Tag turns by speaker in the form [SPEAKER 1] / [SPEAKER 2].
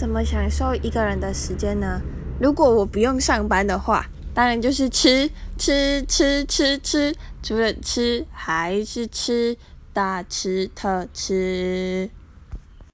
[SPEAKER 1] 怎么享受一个人的时间呢？如果我不用上班的话当然就是吃吃吃吃吃除了吃还是吃大吃特吃。